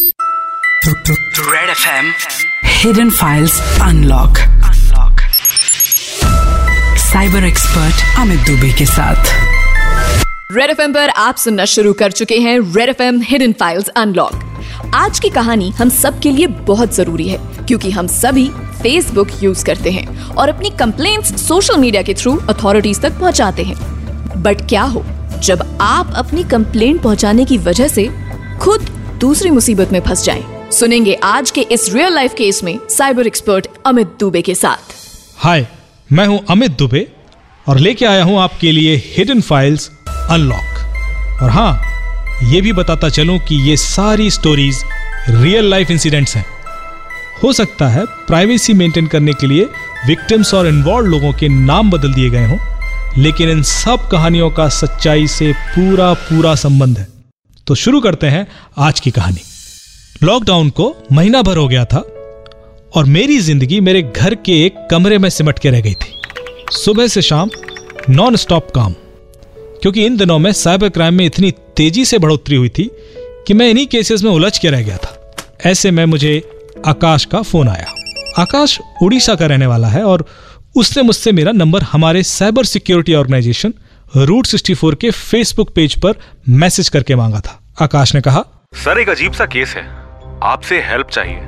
Red FM Hidden Files Unlock. Unlock. Cyber expert Amit Dubey के साथ. Red F पर आप सुनना शुरू कर चुके हैं red F M hidden files unlock आज की कहानी हम सब के लिए बहुत ज़रूरी है क्योंकि हम सभी फेसबुक यूज़ करते हैं और अपनी कंप्लेंट्स सोशल मीडिया के थ्रू अथॉरिटीज तक पहुंचाते हैं. बट क्या हो जब आप अपनी कंप्लेंट पहुँचाने की वजह से खुद दूसरी मुसीबत में फंस जाएँ? सुनेंगे आज के इस रियल लाइफ केस में साइबर एक्सपर्ट अमित दुबे के साथ। हाय मैं हूँ अमित दुबे और लेके आया हूँ आपके लिए हिडन फाइल्स अनलॉक और हाँ ये भी बताता चलूँ कि ये सारी स्टोरीज रियल लाइफ इंसिडेंट्स हैं। हो सकता है प्राइवेसी मेंटेन करने के लिए विक्टिम्स और इन्वॉल्व लोगों के नाम बदल दिए गए हों, लेकिन इन सब कहानियों का सच्चाई से पूरा पूरा संबंध है। तो शुरू करते हैं आज की कहानी। लॉकडाउन को महीना भर हो गया था और मेरी ज़िंदगी मेरे घर के एक कमरे में सिमट के रह गई थी। सुबह से शाम नॉन स्टॉप काम, क्योंकि इन दिनों में साइबर क्राइम में इतनी तेज़ी से बढ़ोतरी हुई थी कि मैं इन्हीं केसेस में उलझ के रह गया था। ऐसे में मुझे आकाश का फ़ोन आया। आकाश उड़ीसा का रहने वाला है और उसने मुझसे मेरा नंबर हमारे साइबर सिक्योरिटी ऑर्गेनाइजेशन रूट 64 के फेसबुक पेज पर मैसेज करके मांगा था। आकाश ने कहा सर एक अजीब सा केस है। आपसे हेल्प चाहिए।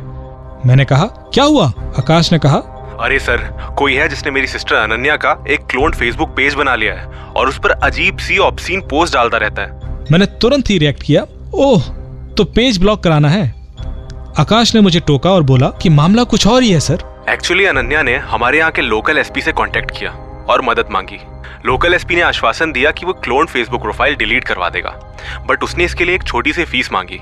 मैंने कहा क्या हुआ? आकाश ने कहा अरे सर कोई है जिसने मेरी सिस्टर अनन्या का एक क्लोन फेसबुक पेज बना लिया है और उस पर अजीब सी ऑब्सीन पोस्ट डालता रहता है। मैंने तुरंत ही रिएक्ट किया ओह तो पेज ब्लॉक कराना है? आकाश ने मुझे टोका और बोला कि मामला कुछ और ही है सर। एक्चुअली अनन्या ने हमारे यहाँ के लोकल एसपी से कांटेक्ट किया और मदद मांगी। लोकल एसपी ने आश्वासन दिया कि वो क्लोन फेसबुक प्रोफ़ाइल डिलीट करवा देगा। बट उसने इसके लिए एक छोटी सी फ़ीस मांगी।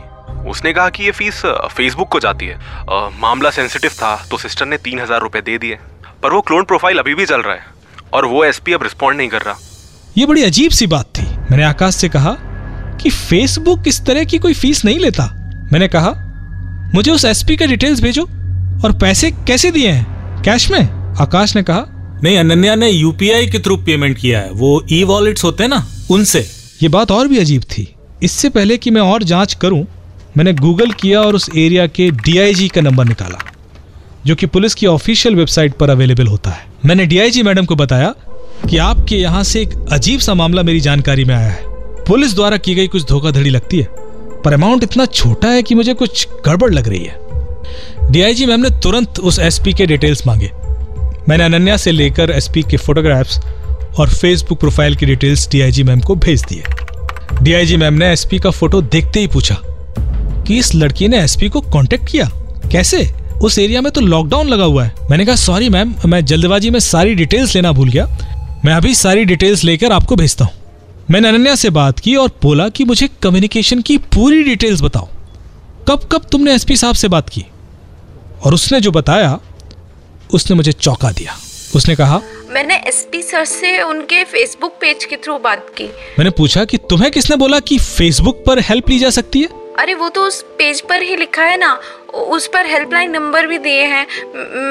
उसने कहा कि ये फ़ीस फेसबुक को जाती है। आ, मामला सेंसिटिव था तो सिस्टर ने तीन हज़ार रुपए दे दिए। पर वो क्लोन प्रोफ़ाइल अभी भी चल रहा है और वो एसपी अब रिस्पॉन्ड नहीं कर रहा। ये बड़ी अजीब सी बात थी। मैंने आकाश से कहा कि फेसबुक इस तरह की कोई फ़ीस नहीं लेता। मैंने कहा मुझे उस एसपी का डिटेल्स भेजो और पैसे कैसे दिए हैं? कैश में? आकाश ने कहा नहीं, अनन्या ने यूपीआई के थ्रू पेमेंट किया है। वो ई वॉलेट्स होते हैं ना, उनसे। ये बात और भी अजीब थी। इससे पहले कि मैं और जाँच करूँ, मैंने गूगल किया और उस एरिया के डीआईजी का नंबर निकाला, जो कि पुलिस की ऑफिशियल वेबसाइट पर अवेलेबल होता है। मैंने डीआईजी मैडम को बताया कि आपके यहाँ से एक अजीब सा मामला मेरी जानकारी में आया है। पुलिस द्वारा की गई कुछ धोखाधड़ी लगती है, पर अमाउंट इतना छोटा है कि मुझे कुछ गड़बड़ लग रही है। डीआईजी मैम ने तुरंत उस एसपी के डिटेल्स मांगे। मैंने अनन्या से लेकर एसपी के फोटोग्राफ्स और फेसबुक प्रोफ़ाइल की डिटेल्स डीआईजी मैम को भेज दिए। डीआईजी मैम ने एसपी का फ़ोटो देखते ही पूछा कि इस लड़की ने एसपी को कांटेक्ट किया? कैसे? उस एरिया में तो लॉकडाउन लगा हुआ है। मैंने कहा सॉरी मैम मैं जल्दबाजी में सारी डिटेल्स लेना भूल गया। मैं अभी सारी डिटेल्स लेकर आपको भेजता हूँ। मैंने अनन्या से बात की और बोला कि मुझे कम्युनिकेशन की पूरी डिटेल्स बताओ। कब कब तुमने एसपी साहब से बात की? और उसने जो बताया उसने मुझे चौंका दिया। उसने कहा मैंने एसपी सर से उनके फेसबुक पेज के थ्रू बात की। मैंने पूछा कि तुम्हें किसने बोला कि फेसबुक पर हेल्प ली जा सकती है? अरे वो तो उस पेज पर ही लिखा है ना। उस पर हेल्पलाइन नंबर भी दिए हैं।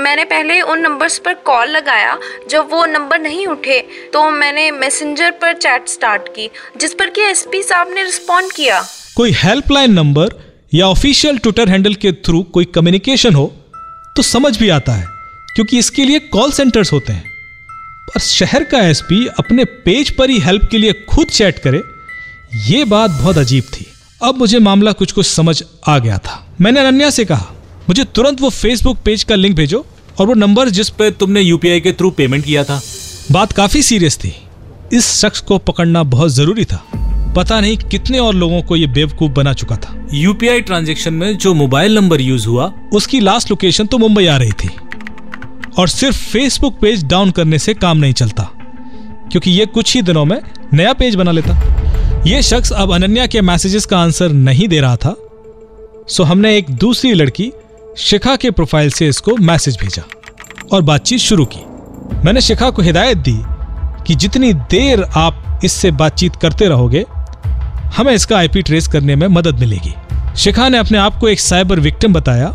मैंने पहले उन नंबर्स पर कॉल लगाया। जब वो नंबर नहीं उठे तो मैंने मैसेंजर पर चैट स्टार्ट की जिस पर कि एसपी साहब ने रिस्पॉन्ड किया। कोई हेल्पलाइन नंबर या ऑफिशियल ट्विटर हैंडल के थ्रू कोई कम्युनिकेशन हो तो समझ भी आता है। क्योंकि इसके लिए कॉल सेंटर्स होते हैं। पर शहर का एसपी अपने पेज पर ही हेल्प के लिए खुद चैट करे, ये बात बहुत अजीब थी। अब मुझे मामला कुछ कुछ समझ आ गया था। मैंने अनन्या से कहा, मुझे तुरंत वो फेसबुक पेज का लिंक भेजो और वो नंबर जिस पे तुमने यूपीआई के थ्रू पेमेंट किया था। बात काफ़ी सीरियस थी। इस शख्स को पकड़ना बहुत ज़रूरी था। पता नहीं कितने और लोगों को ये बेवकूफ़ बना चुका था। यूपीआई ट्रांजेक्शन में जो मोबाइल नंबर यूज़ हुआ, उसकी लास्ट लोकेशन तो मुंबई आ रही थी। और सिर्फ़ फेसबुक पेज डाउन करने से काम नहीं चलता, क्योंकि ये कुछ ही दिनों में नया पेज बना लेता। ये शख्स अब अनन्या के मैसेजेस का आंसर नहीं दे रहा था सो हमने एक दूसरी लड़की, शिखा के प्रोफ़ाइल से इसको मैसेज भेजा और बातचीत शुरू की। मैंने शिखा को हिदायत दी कि जितनी देर आप इससे बातचीत करते रहोगे, हमें इसका आईपी ट्रेस करने में मदद मिलेगी। शिखा ने अपने आप को एक साइबर विक्टिम बताया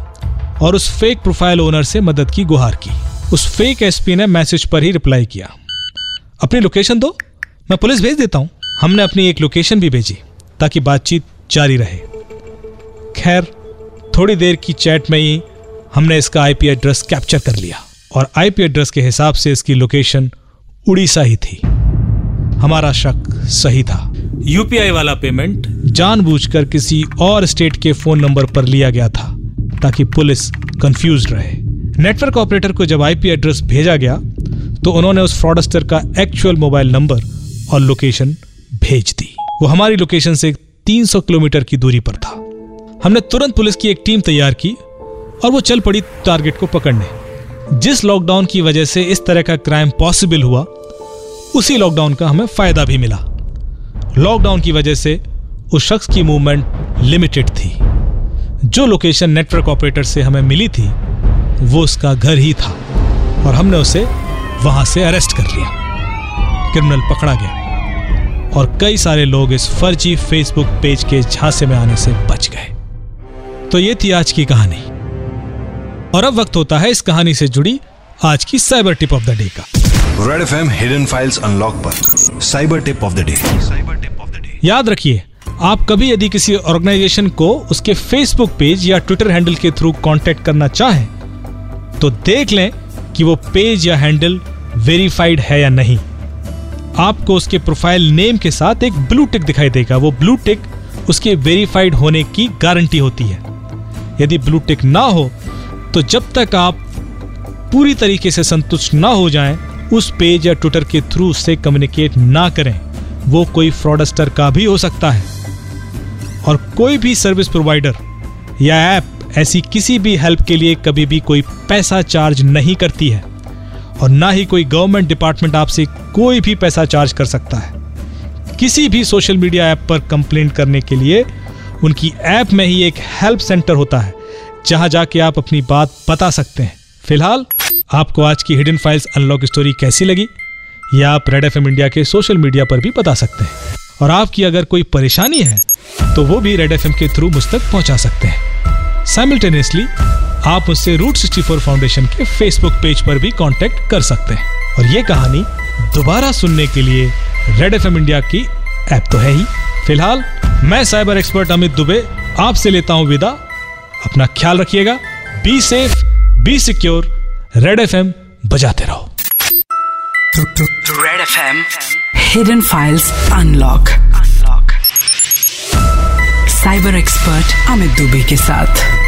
और उस फेक प्रोफ़ाइल ओनर से मदद की गुहार की। उस फेक एसपी ने मैसेज पर ही रिप्लाई किया। अपनी लोकेशन दो। मैं पुलिस भेज देता हूँ। हमने अपनी एक लोकेशन भी भेजी ताकि बातचीत जारी रहे। खैर थोड़ी देर की चैट में ही हमने इसका आईपी एड्रेस कैप्चर कर लिया और आईपी एड्रेस के हिसाब से इसकी लोकेशन उड़ीसा ही थी। हमारा शक सही था। यूपीआई वाला पेमेंट जानबूझकर किसी और स्टेट के फ़ोन नंबर पर लिया गया था ताकि पुलिस कंफ्यूज रहे। नेटवर्क ऑपरेटर को जब आईपी एड्रेस भेजा गया तो उन्होंने उस फ्रॉडस्टर का एक्चुअल मोबाइल नंबर और लोकेशन भेज दी। वो हमारी लोकेशन से 300 किलोमीटर की दूरी पर था। हमने तुरंत पुलिस की एक टीम तैयार की और वो चल पड़ी टारगेट को पकड़ने। जिस लॉकडाउन की वजह से इस तरह का क्राइम पॉसिबल हुआ, उसी लॉकडाउन का हमें फ़ायदा भी मिला। लॉकडाउन की वजह से उस शख्स की मूवमेंट लिमिटेड थी। जो लोकेशन नेटवर्क ऑपरेटर से हमें मिली थी वो उसका घर ही था और हमने उसे वहाँ से अरेस्ट कर लिया। क्रिमिनल पकड़ा गया और कई सारे लोग इस फर्जी फेसबुक पेज के झांसे में आने से बच गए। तो ये थी आज की कहानी। और अब वक्त होता है इस कहानी से जुड़ी आज की cyber tip of the day का। Red F M hidden files unlock पर। Cyber tip of the day. Cyber tip of the day. याद रखिए आप कभी यदि किसी ऑर्गेनाइजेशन को उसके फेसबुक पेज या ट्विटर हैंडल के थ्रू कांटेक्ट करना चाहें तो देख लें कि वो पेज या हैंडल वेरीफाइड है या नहीं। आपको उसके प्रोफ़ाइल नेम के साथ एक ब्लू टिक दिखाई देगा। वो ब्लू टिक उसके वेरीफाइड होने की गारंटी होती है। यदि ब्लू टिक ना हो तो जब तक आप पूरी तरीके से संतुष्ट ना हो जाएँ, उस पेज या ट्विटर के थ्रू उससे कम्युनिकेट ना करें। वो कोई फ्रॉडस्टर का भी हो सकता है। और कोई भी सर्विस प्रोवाइडर या ऐप ऐसी किसी भी हेल्प के लिए कभी भी कोई पैसा चार्ज नहीं करती है। और ना ही कोई गवर्नमेंट डिपार्टमेंट आपसे कोई भी पैसा चार्ज कर सकता है। किसी भी सोशल मीडिया ऐप पर कंप्लेंट करने के लिए उनकी ऐप में ही एक हेल्प सेंटर होता है, जहाँ जाके आप अपनी बात बता सकते हैं। फ़िलहाल, आपको आज की हिडन फाइल्स अनलॉक स्टोरी कैसी लगी? या आप रेड एफएम इंडिया के सोशल मीडिया पर भी बता सकते हैं। और आपकी अगर कोई परेशानी है तो वो भी रेड एफएम के थ्रू मुझ तक पहुँचा सकते हैं। साइमल्टेनियसली आप मुझसे रूट 64 फाउंडेशन के फेसबुक पेज पर भी कांटेक्ट कर सकते हैं। और ये कहानी दोबारा सुनने के लिए रेड एफएम इंडिया की ऐप तो है ही। फ़िलहाल मैं साइबर एक्सपर्ट अमित दुबे आपसे लेता हूँ विदा। अपना ख्याल रखिएगा। Be safe be secure red FM बजाते रहो। Red F M hidden files unlock cyber expert Amit Dubey के साथ।